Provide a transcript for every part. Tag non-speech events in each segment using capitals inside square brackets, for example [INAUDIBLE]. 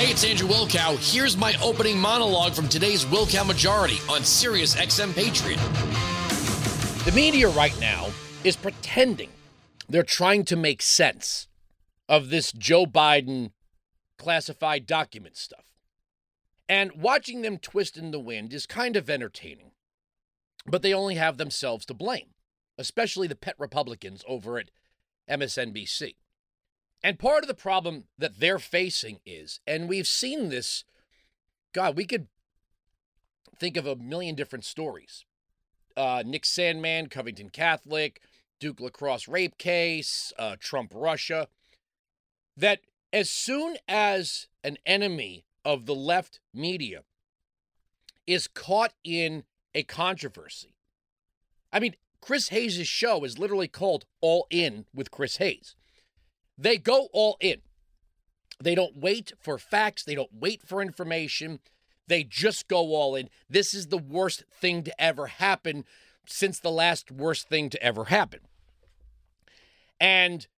Hey, it's Andrew Wilkow. Here's my opening monologue from today's Wilkow Majority on Sirius XM Patriot. The media right now is pretending they're trying to make sense of this Joe Biden classified document stuff. And watching them twist in the wind is kind of entertaining. But they only have themselves to blame, especially the pet Republicans over at MSNBC. And part of the problem that they're facing is, and we've seen this, God, we could think of a million different stories. Uh, Nick Sandmann, Covington Catholic, Duke lacrosse rape case, uh, Trump Russia, that as soon as an enemy of the left media is caught in a controversy, I mean, Chris Hayes' show is literally called All In with Chris Hayes. They go all in. They don't wait for facts, they don't wait for information. They just go all in. This is the worst thing to ever happen since the last worst thing to ever happen. And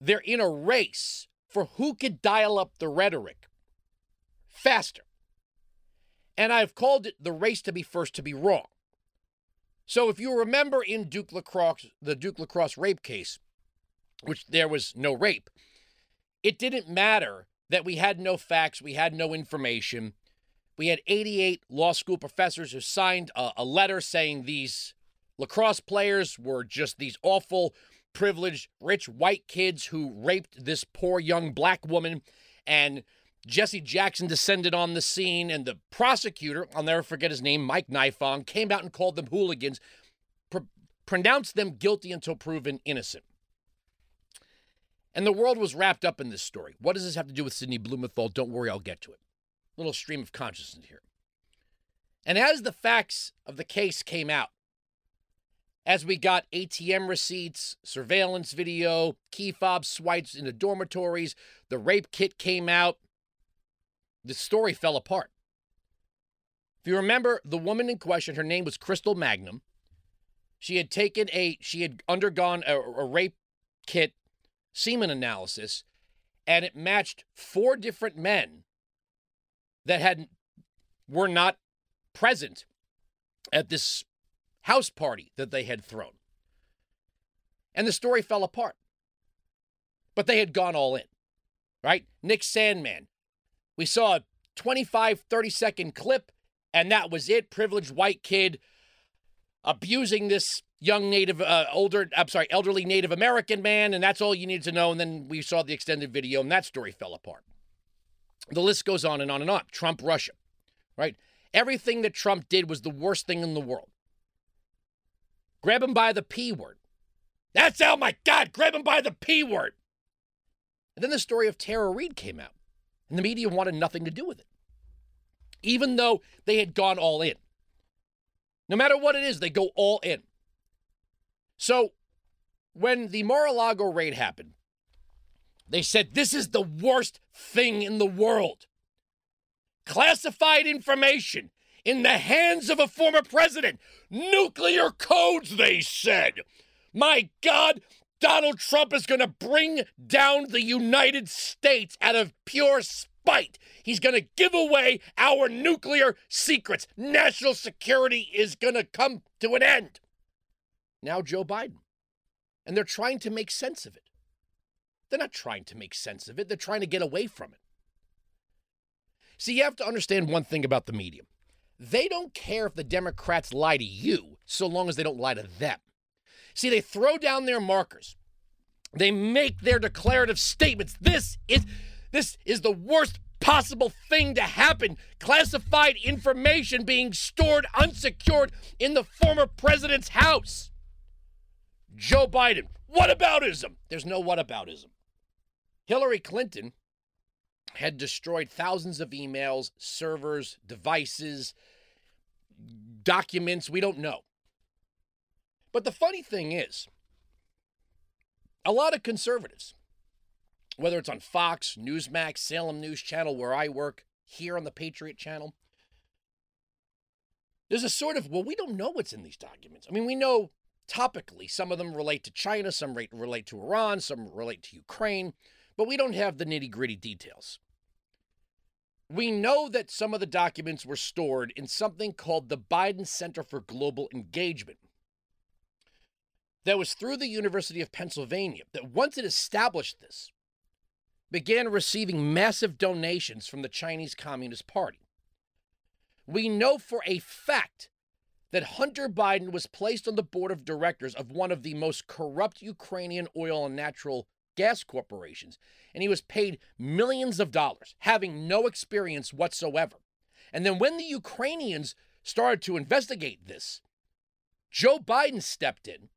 they're in a race for who could dial up the rhetoric faster. And I've called it the race to be first to be wrong. So if you remember in Duke lacrosse, the Duke lacrosse rape case, which there was no rape, it didn't matter that we had no facts, we had no information. We had 88 law school professors who signed a, a letter saying these lacrosse players were just these awful, privileged, rich white kids who raped this poor young black woman. And Jesse Jackson descended on the scene, and the prosecutor, I'll never forget his name, Mike Nifong, came out and called them hooligans, pr- pronounced them guilty until proven innocent. And the world was wrapped up in this story. What does this have to do with Sidney Blumenthal? Don't worry, I'll get to it. Little stream of consciousness here. And as the facts of the case came out, as we got ATM receipts, surveillance video, key fob swipes in the dormitories, the rape kit came out, the story fell apart. If you remember, the woman in question, her name was Crystal Mangum. She had taken a, she had undergone a, a rape kit semen analysis, and it matched four different men that had were not present at this house party that they had thrown. And the story fell apart. But they had gone all in, right? Nick Sandmann. We saw a 25, 30 second clip, and that was it. Privileged white kid abusing this young Native, uh, older, I'm sorry, elderly Native American man, and that's all you needed to know. And then we saw the extended video, and that story fell apart. The list goes on and on and on. Trump, Russia, right? Everything that Trump did was the worst thing in the world. Grab him by the P word. That's, oh my God, grab him by the P word. And then the story of Tara Reade came out, and the media wanted nothing to do with it, even though they had gone all in. No matter what it is, they go all in. So when the Mar a Lago raid happened, they said this is the worst thing in the world. Classified information in the hands of a former president. Nuclear codes, they said. My God, Donald Trump is going to bring down the United States out of pure spite. He's going to give away our nuclear secrets. National security is going to come to an end. Now, Joe Biden. And they're trying to make sense of it. They're not trying to make sense of it, they're trying to get away from it. See, you have to understand one thing about the media they don't care if the Democrats lie to you so long as they don't lie to them. See, they throw down their markers. They make their declarative statements. This is this is the worst possible thing to happen. Classified information being stored unsecured in the former president's house. Joe Biden, what whataboutism. There's no what whataboutism. Hillary Clinton had destroyed thousands of emails, servers, devices, documents. We don't know. But the funny thing is, a lot of conservatives, whether it's on Fox, Newsmax, Salem News Channel, where I work, here on the Patriot Channel, there's a sort of, well, we don't know what's in these documents. I mean, we know topically. Some of them relate to China, some relate to Iran, some relate to Ukraine, but we don't have the nitty gritty details. We know that some of the documents were stored in something called the Biden Center for Global Engagement. That was through the University of Pennsylvania that once it established this, began receiving massive donations from the Chinese Communist Party. We know for a fact that Hunter Biden was placed on the board of directors of one of the most corrupt Ukrainian oil and natural gas corporations, and he was paid millions of dollars, having no experience whatsoever. And then when the Ukrainians started to investigate this, Joe Biden stepped in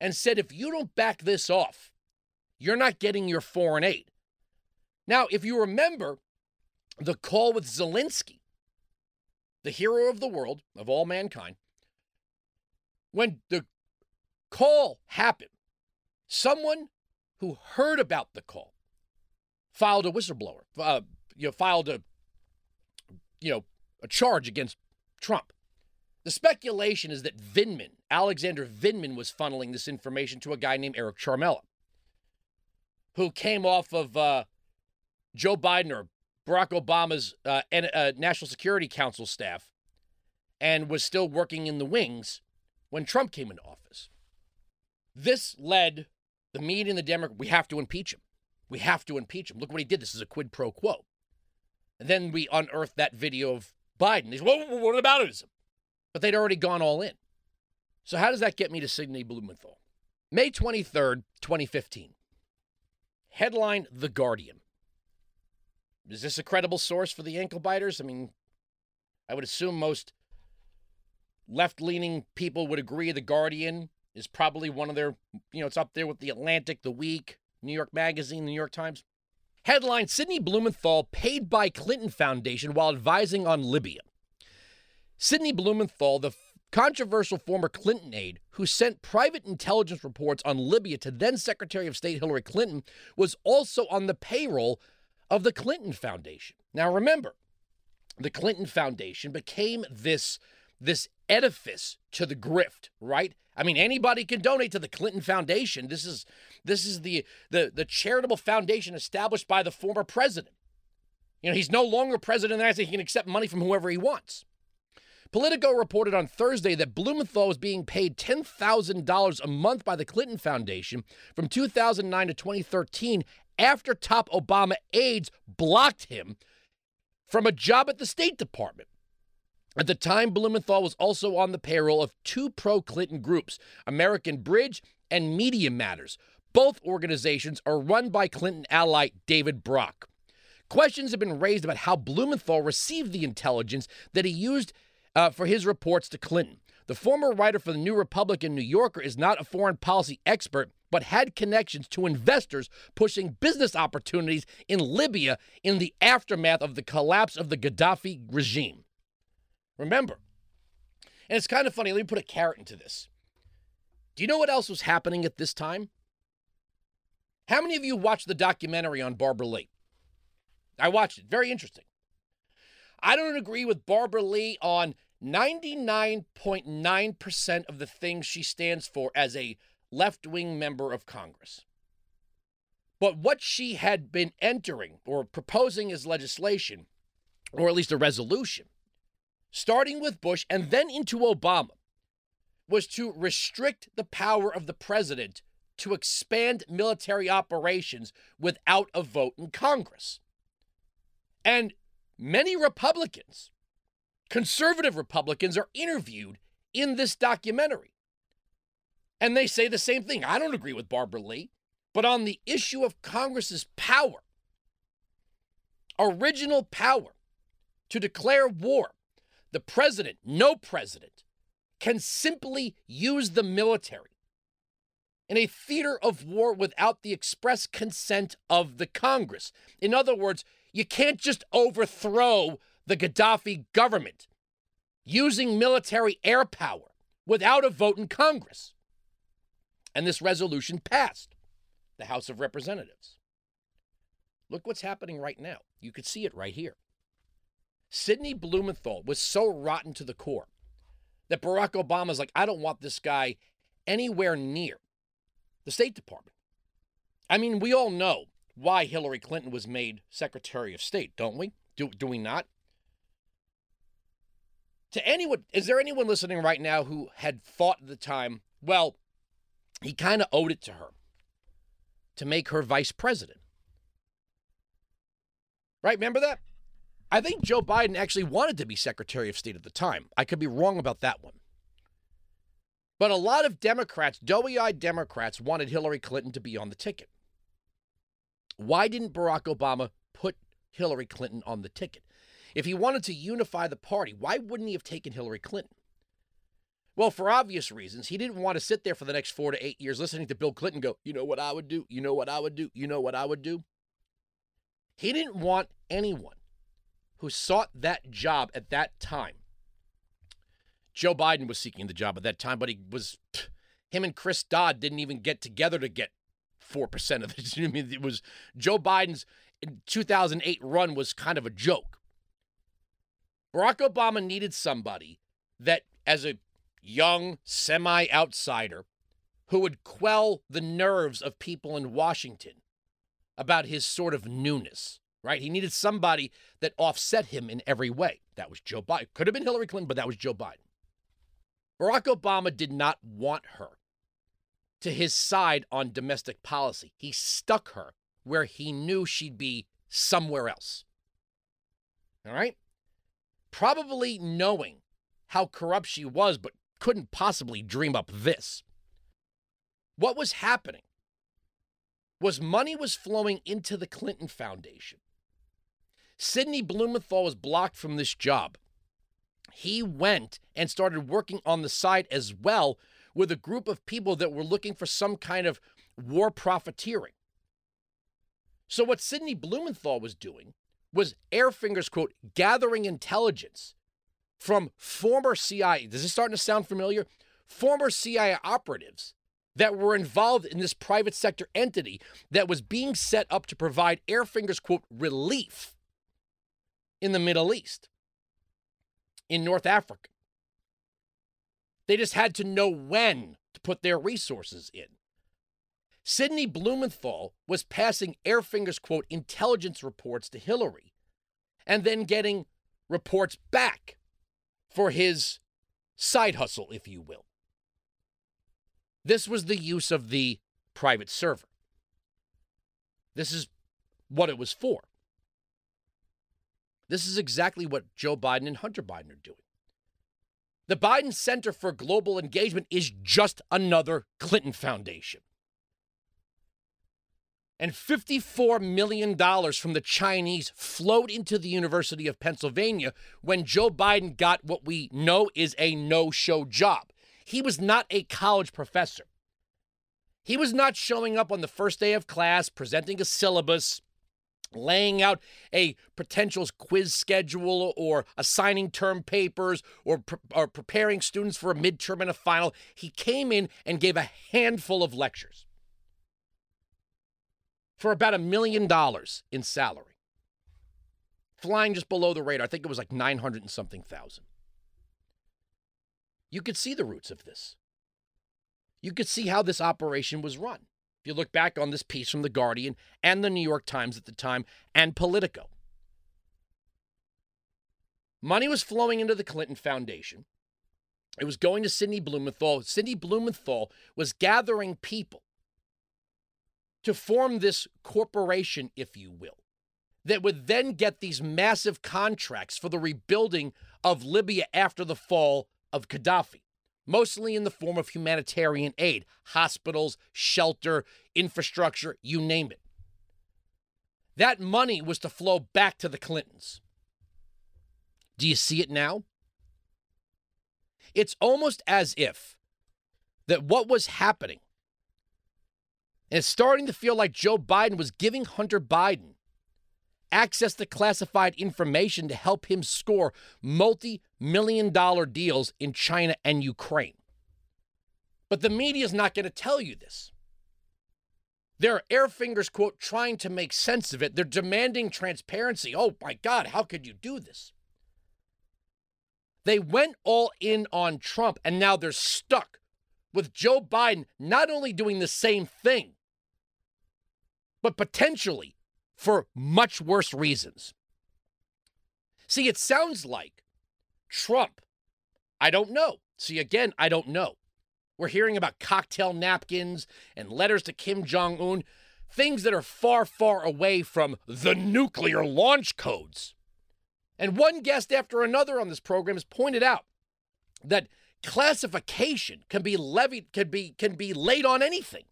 and said, if you don't back this off, you're not getting your foreign aid. Now, if you remember the call with Zelensky, the hero of the world, of all mankind, when the call happened, someone who heard about the call filed a whistleblower, uh, you know, filed a, you know, a charge against Trump. The speculation is that Vindman, Alexander Vindman, was funneling this information to a guy named Eric Ciaramella, who came off of uh, Joe Biden or Barack Obama's uh, uh, National Security Council staff and was still working in the wings when Trump came into office. This led the media and the Democrat, we have to impeach him. We have to impeach him. Look what he did. This is a quid pro quo. And then we unearthed that video of Biden. He's, well, what about it? But they'd already gone all in. So, how does that get me to Sidney Blumenthal? May 23rd, 2015. Headline The Guardian. Is this a credible source for the ankle biters? I mean, I would assume most left leaning people would agree The Guardian is probably one of their, you know, it's up there with The Atlantic, The Week, New York Magazine, New York Times. Headline Sidney Blumenthal paid by Clinton Foundation while advising on Libya. Sidney Blumenthal, the controversial former Clinton aide who sent private intelligence reports on Libya to then Secretary of State Hillary Clinton, was also on the payroll of the Clinton Foundation. Now remember, the Clinton Foundation became this this edifice to the grift, right? I mean, anybody can donate to the Clinton Foundation. This is this is the the the charitable foundation established by the former president. You know, he's no longer president of the United States. He can accept money from whoever he wants. Politico reported on Thursday that Blumenthal was being paid $10,000 a month by the Clinton Foundation from 2009 to 2013 after top Obama aides blocked him from a job at the State Department. At the time, Blumenthal was also on the payroll of two pro Clinton groups, American Bridge and Media Matters. Both organizations are run by Clinton ally David Brock. Questions have been raised about how Blumenthal received the intelligence that he used uh, for his reports to Clinton. The former writer for the New Republic and New Yorker is not a foreign policy expert, but had connections to investors pushing business opportunities in Libya in the aftermath of the collapse of the Gaddafi regime. Remember. And it's kind of funny. Let me put a carrot into this. Do you know what else was happening at this time? How many of you watched the documentary on Barbara Lee? I watched it. Very interesting. I don't agree with Barbara Lee on 99.9% of the things she stands for as a left wing member of Congress. But what she had been entering or proposing as legislation, or at least a resolution, starting with Bush and then into Obama, was to restrict the power of the president to expand military operations without a vote in Congress. And many Republicans, conservative Republicans, are interviewed in this documentary. And they say the same thing. I don't agree with Barbara Lee, but on the issue of Congress's power, original power to declare war the president, no president, can simply use the military in a theater of war without the express consent of the Congress. In other words, you can't just overthrow the Gaddafi government using military air power without a vote in Congress. And this resolution passed the House of Representatives. Look what's happening right now. You could see it right here. Sidney Blumenthal was so rotten to the core that Barack Obama's like, I don't want this guy anywhere near the State Department. I mean, we all know why Hillary Clinton was made Secretary of State, don't we? Do, do we not? To anyone, is there anyone listening right now who had thought at the time, well, he kind of owed it to her to make her vice president? Right? Remember that? I think Joe Biden actually wanted to be Secretary of State at the time. I could be wrong about that one. But a lot of Democrats, doughy eyed Democrats, wanted Hillary Clinton to be on the ticket. Why didn't Barack Obama put Hillary Clinton on the ticket? If he wanted to unify the party, why wouldn't he have taken Hillary Clinton? Well, for obvious reasons, he didn't want to sit there for the next four to eight years listening to Bill Clinton go, you know what I would do? You know what I would do? You know what I would do? He didn't want anyone who sought that job at that time. Joe Biden was seeking the job at that time, but he was, [SNIFFS] him and Chris Dodd didn't even get together to get 4% of it. [LAUGHS] I mean, it was Joe Biden's 2008 run was kind of a joke. Barack Obama needed somebody that, as a young semi outsider, who would quell the nerves of people in Washington about his sort of newness, right? He needed somebody that offset him in every way. That was Joe Biden. Could have been Hillary Clinton, but that was Joe Biden. Barack Obama did not want her to his side on domestic policy. He stuck her where he knew she'd be somewhere else. All right? Probably knowing how corrupt she was, but couldn't possibly dream up this. What was happening was money was flowing into the Clinton Foundation. Sidney Blumenthal was blocked from this job. He went and started working on the side as well with a group of people that were looking for some kind of war profiteering. So, what Sidney Blumenthal was doing was Airfinger's quote, gathering intelligence from former CIA. Does this starting to sound familiar? Former CIA operatives that were involved in this private sector entity that was being set up to provide Airfinger's quote relief in the Middle East, in North Africa. They just had to know when to put their resources in. Sidney Blumenthal was passing Airfinger's quote intelligence reports to Hillary and then getting reports back for his side hustle, if you will. This was the use of the private server. This is what it was for. This is exactly what Joe Biden and Hunter Biden are doing. The Biden Center for Global Engagement is just another Clinton Foundation. And $54 million from the Chinese flowed into the University of Pennsylvania when Joe Biden got what we know is a no show job. He was not a college professor. He was not showing up on the first day of class, presenting a syllabus, laying out a potential quiz schedule or assigning term papers or, pre- or preparing students for a midterm and a final. He came in and gave a handful of lectures for about a million dollars in salary, flying just below the radar. I think it was like 900 and something thousand. You could see the roots of this. You could see how this operation was run. If you look back on this piece from The Guardian and the New York Times at the time and Politico, money was flowing into the Clinton Foundation. It was going to Sidney Blumenthal. Sidney Blumenthal was gathering people to form this corporation, if you will, that would then get these massive contracts for the rebuilding of Libya after the fall of Gaddafi, mostly in the form of humanitarian aid, hospitals, shelter, infrastructure, you name it. That money was to flow back to the Clintons. Do you see it now? It's almost as if that what was happening, and it's starting to feel like Joe Biden was giving Hunter Biden access to classified information to help him score multi million dollar deals in China and Ukraine. But the media is not going to tell you this. They're air fingers, quote, trying to make sense of it. They're demanding transparency. Oh my God, how could you do this? They went all in on Trump, and now they're stuck with Joe Biden not only doing the same thing, but potentially for much worse reasons. See, it sounds like Trump. I don't know. See, again, I don't know. We're hearing about cocktail napkins and letters to Kim Jong un, things that are far, far away from the nuclear launch codes. And one guest after another on this program has pointed out that classification can be levied, can be, can be laid on anything.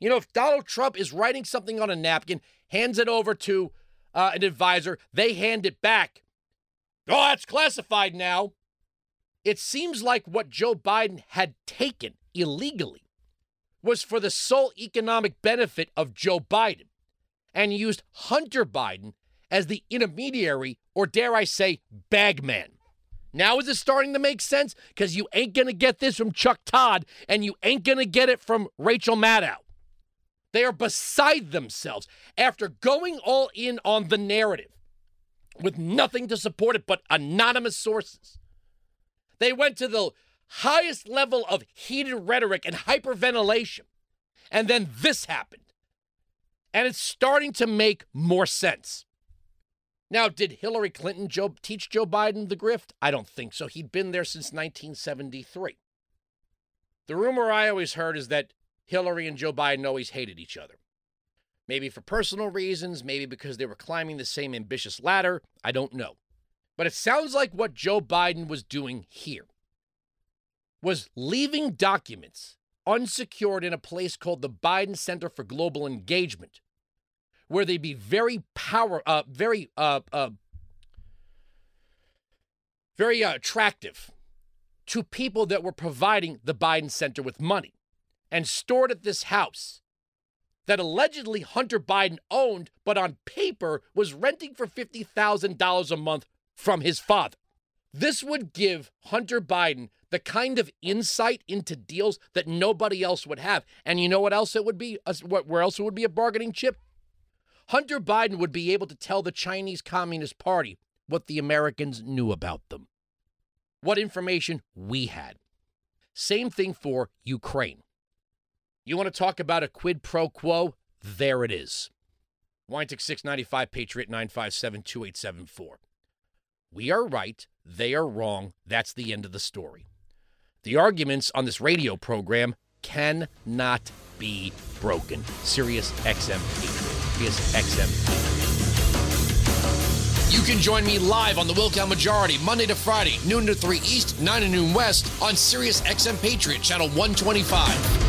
You know, if Donald Trump is writing something on a napkin, hands it over to uh, an advisor, they hand it back. Oh, that's classified now. It seems like what Joe Biden had taken illegally was for the sole economic benefit of Joe Biden and used Hunter Biden as the intermediary, or dare I say, bagman. Now is it starting to make sense? Because you ain't going to get this from Chuck Todd and you ain't going to get it from Rachel Maddow. They are beside themselves after going all in on the narrative with nothing to support it but anonymous sources. They went to the highest level of heated rhetoric and hyperventilation. And then this happened. And it's starting to make more sense. Now, did Hillary Clinton Joe, teach Joe Biden the grift? I don't think so. He'd been there since 1973. The rumor I always heard is that Hillary and Joe Biden always hated each other. Maybe for personal reasons, maybe because they were climbing the same ambitious ladder. I don't know. But it sounds like what Joe Biden was doing here was leaving documents unsecured in a place called the Biden Center for Global Engagement, where they'd be very power, uh, very, uh, uh, very uh, attractive to people that were providing the Biden Center with money and stored at this house that allegedly Hunter Biden owned, but on paper was renting for $50,000 a month from his father. This would give Hunter Biden the kind of insight into deals that nobody else would have. And you know what else it would be? Where else it would be a bargaining chip? Hunter Biden would be able to tell the Chinese Communist Party what the Americans knew about them, what information we had. Same thing for Ukraine. You want to talk about a quid pro quo? There it is. Weintic 695 Patriot 957 2874. We are right, they are wrong. That's the end of the story. The arguments on this radio program cannot be broken. Sirius XM Patriot. Sirius XM. You can join me live on the Wilkow Majority Monday to Friday, noon to 3 East, 9 to noon West on Sirius XM Patriot, channel 125.